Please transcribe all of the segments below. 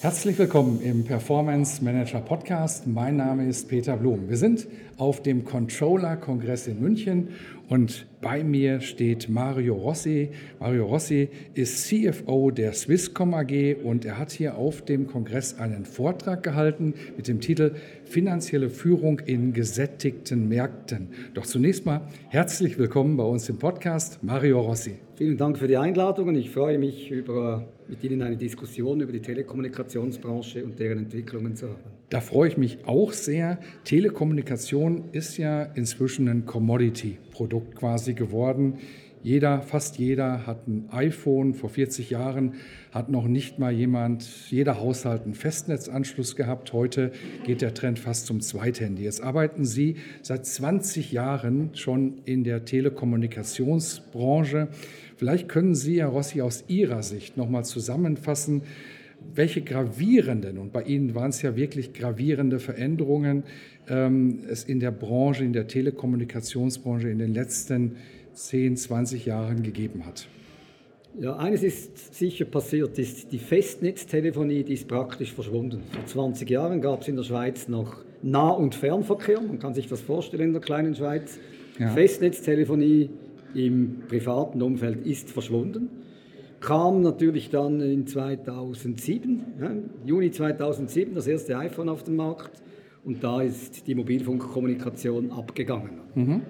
Herzlich willkommen im Performance Manager Podcast. Mein Name ist Peter Blum. Wir sind auf dem Controller-Kongress in München und bei mir steht Mario Rossi. Mario Rossi ist CFO der Swisscom AG und er hat hier auf dem Kongress einen Vortrag gehalten mit dem Titel Finanzielle Führung in gesättigten Märkten. Doch zunächst mal herzlich willkommen bei uns im Podcast, Mario Rossi. Vielen Dank für die Einladung und ich freue mich, über, mit Ihnen eine Diskussion über die Telekommunikationsbranche und deren Entwicklungen zu haben. Da freue ich mich auch sehr. Telekommunikation ist ja inzwischen ein Commodity-Produkt quasi geworden. Jeder, fast jeder hat ein iPhone. Vor 40 Jahren hat noch nicht mal jemand, jeder Haushalt einen Festnetzanschluss gehabt. Heute geht der Trend fast zum Zweithandy. Jetzt arbeiten Sie seit 20 Jahren schon in der Telekommunikationsbranche. Vielleicht können Sie, Herr Rossi, aus Ihrer Sicht nochmal zusammenfassen, welche gravierenden, und bei Ihnen waren es ja wirklich gravierende Veränderungen, ähm, es in der Branche, in der Telekommunikationsbranche in den letzten 10, 20 Jahren gegeben hat. Ja, eines ist sicher passiert, ist die Festnetztelefonie, die ist praktisch verschwunden. Vor 20 Jahren gab es in der Schweiz noch Nah- und Fernverkehr, man kann sich das vorstellen in der kleinen Schweiz. Ja. Festnetztelefonie im privaten Umfeld ist verschwunden. Kam natürlich dann in 2007, ja, Juni 2007, das erste iPhone auf den Markt und da ist die Mobilfunkkommunikation abgegangen. Mhm.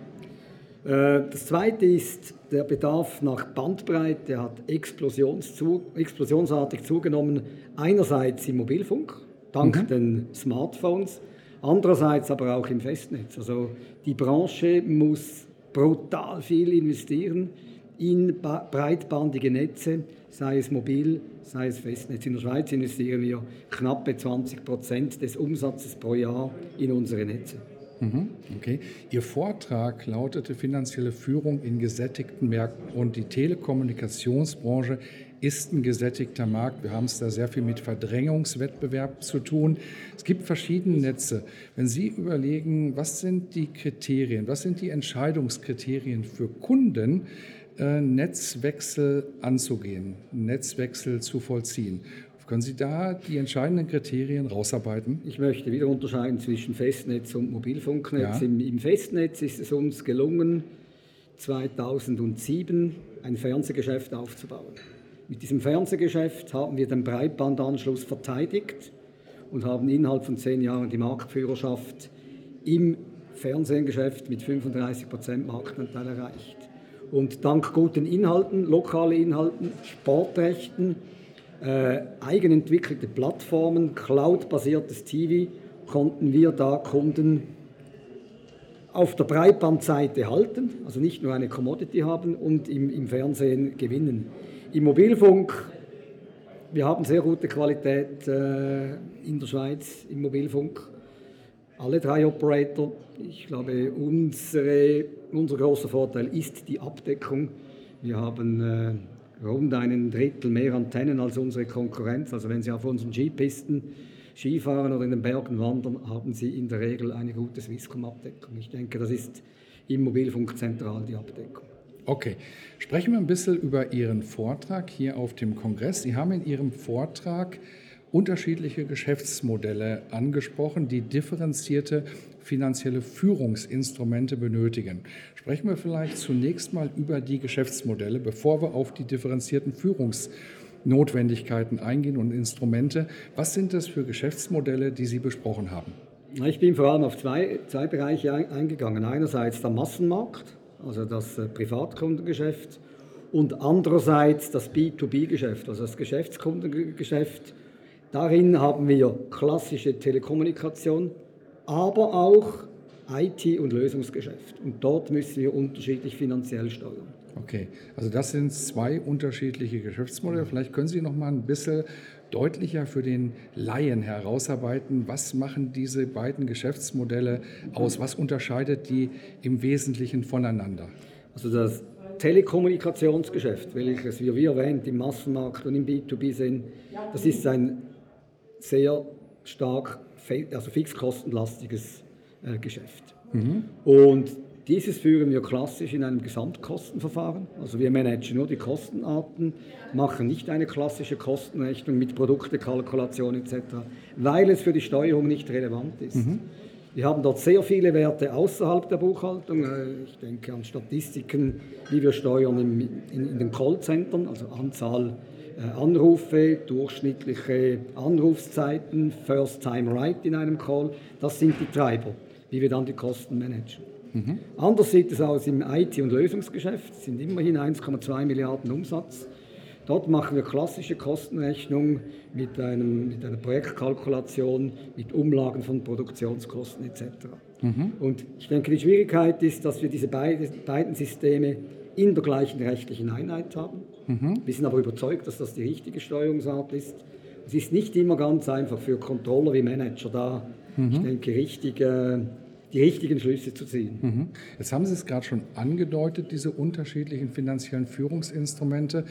Äh, das zweite ist, der Bedarf nach Bandbreite hat explosionsartig zugenommen. Einerseits im Mobilfunk, dank mhm. den Smartphones, andererseits aber auch im Festnetz. Also die Branche muss brutal viel investieren in breitbandige Netze, sei es mobil, sei es Festnetz. In der Schweiz investieren wir knappe 20 Prozent des Umsatzes pro Jahr in unsere Netze. Mhm, okay. Ihr Vortrag lautete Finanzielle Führung in gesättigten Märkten und die Telekommunikationsbranche ist ein gesättigter Markt. Wir haben es da sehr viel mit Verdrängungswettbewerb zu tun. Es gibt verschiedene Netze. Wenn Sie überlegen, was sind die Kriterien, was sind die Entscheidungskriterien für Kunden, äh, Netzwechsel anzugehen, Netzwechsel zu vollziehen. Können Sie da die entscheidenden Kriterien rausarbeiten? Ich möchte wieder unterscheiden zwischen Festnetz und Mobilfunknetz. Ja. Im, Im, Festnetz ist es uns gelungen, 2007 ein Fernsehgeschäft aufzubauen. Mit diesem Fernsehgeschäft haben wir den Breitbandanschluss verteidigt und haben innerhalb von zehn Jahren die Marktführerschaft im Fernsehgeschäft mit 35 Prozent Marktanteil erreicht. Und dank guten Inhalten, lokale Inhalten, Sportrechten, äh, eigenentwickelte Plattformen, cloud-basiertes TV, konnten wir da Kunden auf der Breitbandseite halten, also nicht nur eine Commodity haben und im, im Fernsehen gewinnen. Im Mobilfunk, wir haben sehr gute Qualität äh, in der Schweiz im Mobilfunk. Alle drei Operator. Ich glaube, unsere, unser großer Vorteil ist die Abdeckung. Wir haben äh, rund einen Drittel mehr Antennen als unsere Konkurrenz. Also wenn Sie auf unseren Skipisten Skifahren oder in den Bergen wandern, haben Sie in der Regel eine gute Swisscom-Abdeckung. Ich denke, das ist im Mobilfunk zentral die Abdeckung. Okay, sprechen wir ein bisschen über Ihren Vortrag hier auf dem Kongress. Sie haben in Ihrem Vortrag unterschiedliche Geschäftsmodelle angesprochen, die differenzierte finanzielle Führungsinstrumente benötigen. Sprechen wir vielleicht zunächst mal über die Geschäftsmodelle, bevor wir auf die differenzierten Führungsnotwendigkeiten eingehen und Instrumente. Was sind das für Geschäftsmodelle, die Sie besprochen haben? Ich bin vor allem auf zwei, zwei Bereiche eingegangen. Einerseits der Massenmarkt, also das äh, Privatkundengeschäft, und andererseits das B2B-Geschäft, also das Geschäftskundengeschäft Darin haben wir klassische Telekommunikation, aber auch IT- und Lösungsgeschäft. Und dort müssen wir unterschiedlich finanziell steuern. Okay, also das sind zwei unterschiedliche Geschäftsmodelle. Vielleicht können Sie noch mal ein bisschen deutlicher für den Laien herausarbeiten, was machen diese beiden Geschäftsmodelle aus? Was unterscheidet die im Wesentlichen voneinander? Also das Telekommunikationsgeschäft, welches wir wie erwähnt im Massenmarkt und im B2B sind, das ist ein sehr stark also fixkostenlastiges äh, Geschäft. Mhm. Und dieses führen wir klassisch in einem Gesamtkostenverfahren. Also wir managen nur die Kostenarten, machen nicht eine klassische Kostenrechnung mit Produktekalkulation etc., weil es für die Steuerung nicht relevant ist. Mhm. Wir haben dort sehr viele Werte außerhalb der Buchhaltung. Äh, ich denke an Statistiken, wie wir steuern in, in, in den Callcentern, also Anzahl Anrufe, durchschnittliche Anrufszeiten, First Time Right in einem Call. Das sind die Treiber, wie wir dann die Kosten managen. Mhm. Anders sieht es aus im IT- und Lösungsgeschäft. Es sind immerhin 1,2 Milliarden Umsatz. Dort machen wir klassische Kostenrechnung mit, einem, mit einer Projektkalkulation, mit Umlagen von Produktionskosten etc. Mhm. Und ich denke, die Schwierigkeit ist, dass wir diese beide, beiden Systeme in der gleichen rechtlichen Einheit haben. Mhm. Wir sind aber überzeugt, dass das die richtige Steuerungsart ist. Es ist nicht immer ganz einfach für Controller wie Manager da, mhm. ich denke, richtige die richtigen Schlüsse zu ziehen. Mhm. Jetzt haben Sie es gerade schon angedeutet, diese unterschiedlichen finanziellen Führungsinstrumente.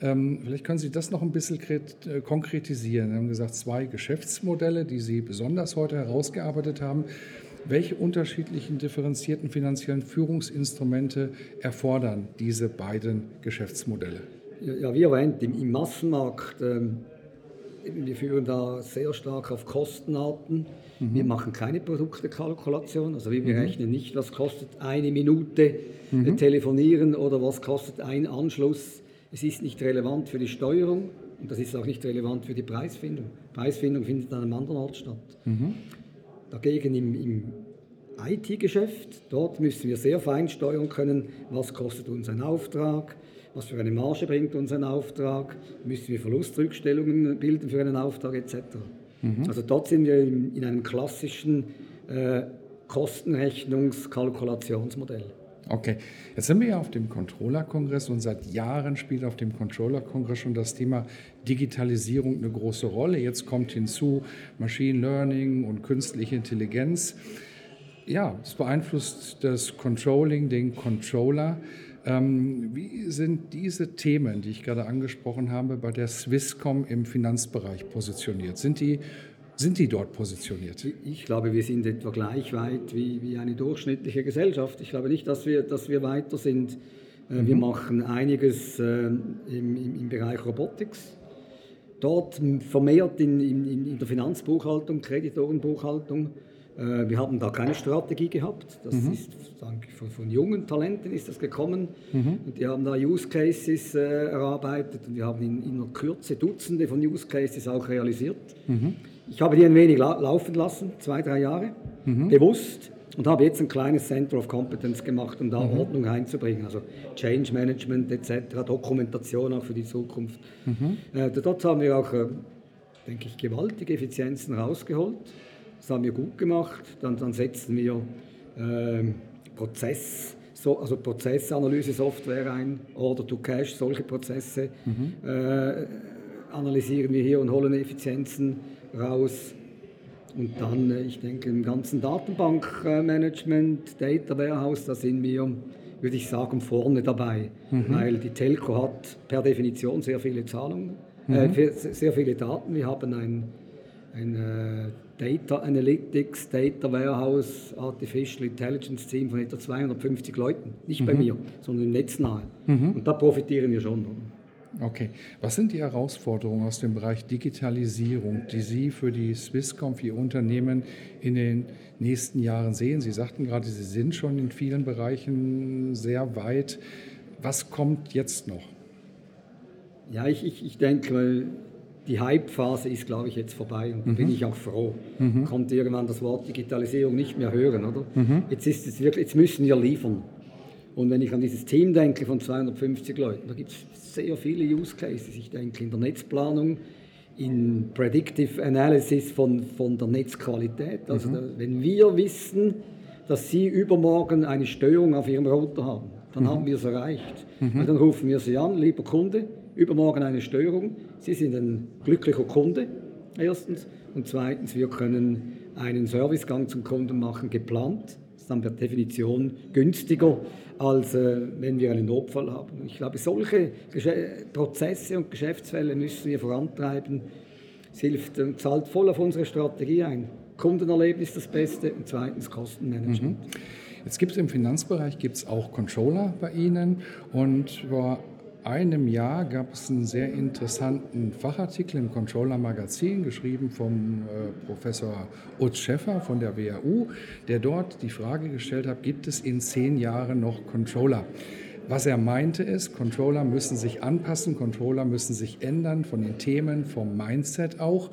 Ähm, vielleicht können Sie das noch ein bisschen äh, konkretisieren. Sie haben gesagt, zwei Geschäftsmodelle, die Sie besonders heute herausgearbeitet haben. Welche unterschiedlichen differenzierten finanziellen Führungsinstrumente erfordern diese beiden Geschäftsmodelle? Ja, wie erwähnt, im, Massenmarkt, ähm, wir führen da sehr stark auf Kostenarten Mhm. Wir machen keine Produktekalkulation, also wir mhm. berechnen nicht, was kostet eine Minute mhm. telefonieren oder was kostet ein Anschluss. Es ist nicht relevant für die Steuerung und das ist auch nicht relevant für die Preisfindung. Preisfindung findet an einem anderen Ort statt. Dagegen im, im IT-Geschäft, dort müssen wir sehr fein steuern können, was kostet uns ein Auftrag, was für eine Marge bringt uns ein Auftrag, müssen wir Verlustrückstellungen bilden für einen Auftrag etc. Mhm. Also dort sind wir in, in einem klassischen äh, Kostenrechnungskalkulationsmodell. Okay, jetzt sind wir ja auf dem Controller-Kongress und seit Jahren spielt auf dem Controller-Kongress schon das Thema Digitalisierung eine große Rolle. Jetzt kommt hinzu Machine Learning und künstliche Intelligenz. Ja, es beeinflusst das Controlling, den Controller. Ähm, wie sind diese Themen, die ich gerade angesprochen habe, bei der Swisscom im Finanzbereich positioniert? Sind die, sind die dort positioniert? Ich glaube, wir sind etwa gleich weit wie, wie eine durchschnittliche Gesellschaft. Ich glaube nicht, dass wir, dass wir weiter sind. Äh, mhm. Wir machen einiges äh, im, im, im Bereich Robotics dort vermehrt in, in, in, der Finanzbuchhaltung, Kreditorenbuchhaltung äh, wir haben da keine Strategie gehabt. Das mhm. ist von, von, jungen Talenten ist das gekommen. Mhm. Und die haben da Use Cases äh, erarbeitet und wir haben in, in, einer Kürze Dutzende von Use Cases auch realisiert. Mhm. Ich habe die ein wenig la laufen lassen, zwei, drei Jahre, mhm. bewusst. Und habe jetzt ein kleines Center of Competence gemacht, um da mhm. Ordnung einzubringen. Also Change Management etc., Dokumentation auch für die Zukunft. Mhm. Äh, dort haben wir auch, äh, denke ich, gewaltige Effizienzen rausgeholt. Das haben wir gut gemacht. Dann, dann setzen wir äh, Prozess, so, also Prozessanalyse-Software ein, Order to Cash, solche Prozesse mhm. äh, analysieren wir hier und holen Effizienzen raus. Und dann, äh, ich denke, im ganzen Datenbankmanagement, Data Warehouse, da sind wir, würde ich sagen, vorne dabei, mhm. weil die Telco hat per Definition sehr viele Zahlungen, äh, mhm. äh, sehr viele Daten. Wir haben ein, ein äh, Data Analytics, Data Warehouse, Artificial Intelligence Team von etwa 250 Leuten. Nicht mhm. bei mir, sondern im Netz nahe. Mhm. Und da profitieren wir schon. Okay. Was sind die Herausforderungen aus dem Bereich Digitalisierung, die Sie für die Swisscom, für Ihr Unternehmen in den nächsten Jahren sehen? Sie sagten gerade, Sie sind schon in vielen Bereichen sehr weit. Was kommt jetzt noch? Ja, ich, ich, ich denke, die Hype-Phase ist, glaube ich, jetzt vorbei und da mhm. bin ich auch froh. Mhm. Konnte irgendwann das Wort Digitalisierung nicht mehr hören, oder? Mhm. Jetzt, ist es wirklich, jetzt müssen wir liefern. Und wenn ich an dieses Team denke von 250 Leuten, da gibt es sehr viele Use Cases. Ich denke in der Netzplanung, in Predictive Analysis von, von der Netzqualität. Also mhm. da, wenn wir wissen, dass Sie übermorgen eine Störung auf Ihrem Router haben, dann mhm. haben wir es erreicht. Mhm. dann rufen wir Sie an, lieber Kunde, übermorgen eine Störung. Sie sind ein glücklicher Kunde, erstens. Und zweitens, wir können einen Servicegang zum Kunden machen, geplant. Ist dann per Definition günstiger, als äh, wenn wir einen Notfall haben. Ich glaube, solche Gesch Prozesse und Geschäftsfälle müssen wir vorantreiben. Es hilft und zahlt voll auf unsere Strategie ein. Kundenerlebnis das Beste und zweitens Kostenmanagement. Mhm. Jetzt gibt es im Finanzbereich gibt's auch Controller bei Ihnen und vor einem Jahr gab es einen sehr interessanten Fachartikel im Controller Magazin, geschrieben vom äh, Professor Utz Schäffer von der WHU, der dort die Frage gestellt hat, gibt es in zehn Jahren noch Controller? Was er meinte ist, Controller müssen sich anpassen, Controller müssen sich ändern von den Themen, vom Mindset auch.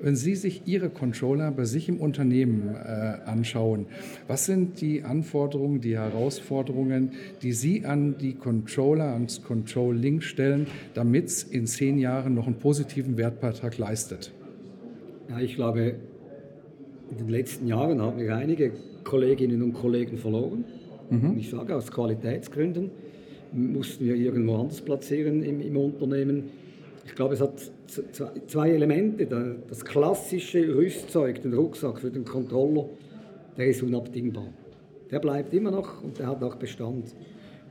Wenn Sie sich Ihre Controller bei sich im Unternehmen äh, anschauen, was sind die Anforderungen, die Herausforderungen, die Sie an die Controller, ans Controlling stellen, damit es in zehn Jahren noch einen positiven Wertbeitrag leistet? Ja, ich glaube, in den letzten Jahren haben wir einige Kolleginnen und Kollegen verloren. Mhm. Ich sage aus Qualitätsgründen mussten wir irgendwo anders platzieren im, im Unternehmen. Ich glaube, es hat zwei Elemente. Das klassische Rüstzeug, den Rucksack für den Controller, der ist unabdingbar. Der bleibt immer noch und der hat auch Bestand.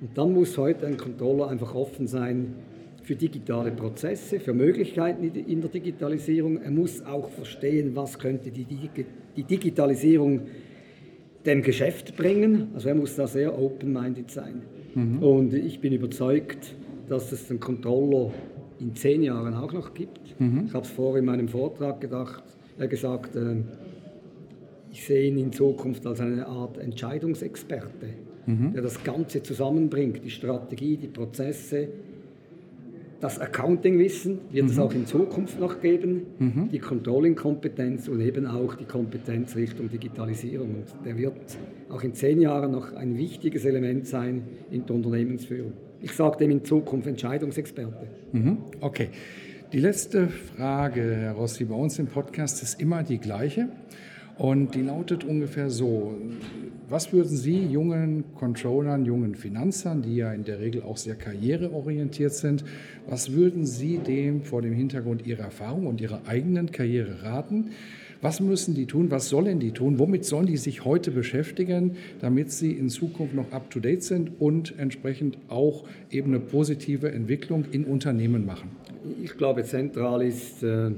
Und dann muss heute ein Controller einfach offen sein für digitale Prozesse, für Möglichkeiten in der Digitalisierung. Er muss auch verstehen, was könnte die, die Digitalisierung dem Geschäft bringen. Also er muss da sehr open-minded sein. Mhm. Und ich bin überzeugt, dass es den Controller in zehn Jahren auch noch gibt. Mhm. Ich habe es vorher in meinem Vortrag gedacht, äh, gesagt, äh, ich sehe ihn in Zukunft als eine Art Entscheidungsexperte, mhm. der das Ganze zusammenbringt, die Strategie, die Prozesse, das Accounting-Wissen wird mhm. es auch in Zukunft noch geben, mhm. die Controlling-Kompetenz und eben auch die Kompetenz Richtung Digitalisierung. Und der wird auch in zehn Jahren noch ein wichtiges Element sein in der Unternehmensführung. Ich sage dem in Zukunft Entscheidungsexperte. Mhm. Okay. Die letzte Frage, Herr Rossi, bei uns im Podcast ist immer die gleiche. Und die lautet ungefähr so, was würden Sie jungen Controllern, jungen Finanzern, die ja in der Regel auch sehr karriereorientiert sind, was würden Sie dem vor dem Hintergrund Ihrer Erfahrung und Ihrer eigenen Karriere raten? Was müssen die tun? Was sollen die tun? Womit sollen die sich heute beschäftigen, damit sie in Zukunft noch up-to-date sind und entsprechend auch eben eine positive Entwicklung in Unternehmen machen? Ich glaube, zentral ist äh,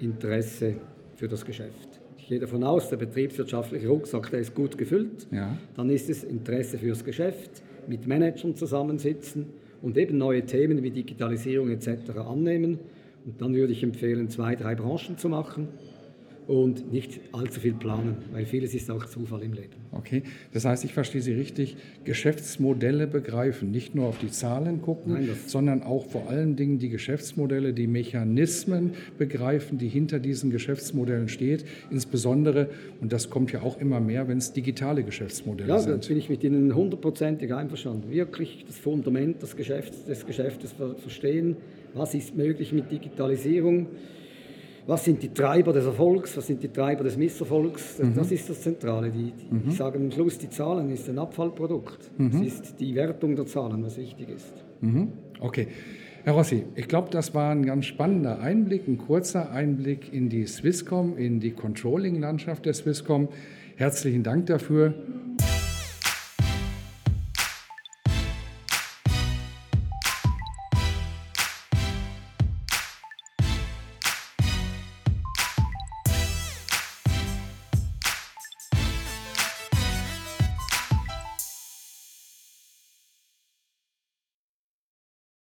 Interesse für das Geschäft. Ich gehe davon aus, der betriebswirtschaftliche Rucksack, der ist gut gefüllt. Ja. Dann ist es Interesse fürs Geschäft, mit Managern zusammensitzen und eben neue Themen wie Digitalisierung etc. annehmen. Und dann würde ich empfehlen, zwei, drei Branchen zu machen und nicht allzu viel planen, weil vieles ist auch Zufall im Leben. Okay, das heißt, ich verstehe Sie richtig, Geschäftsmodelle begreifen, nicht nur auf die Zahlen gucken, Nein, sondern auch vor allen Dingen die Geschäftsmodelle, die Mechanismen begreifen, die hinter diesen Geschäftsmodellen steht, insbesondere, und das kommt ja auch immer mehr, wenn es digitale Geschäftsmodelle ja, sind. Ja, da bin ich mit Ihnen hundertprozentig einverstanden. Wirklich das Fundament des Geschäfts, des Geschäftes verstehen, was ist möglich mit Digitalisierung, was sind die Treiber des Erfolgs, was sind die Treiber des Misserfolgs. Mhm. Das ist das Zentrale. Die, die, mhm. Ich sage am Schluss, die Zahlen ist ein Abfallprodukt. Mhm. Es ist die Wertung der Zahlen, was wichtig ist. Mhm. Okay. Herr Rossi, ich glaube, das war ein ganz spannender Einblick, ein kurzer Einblick in die Swisscom, in die Controlling-Landschaft der Swisscom. Herzlichen Dank dafür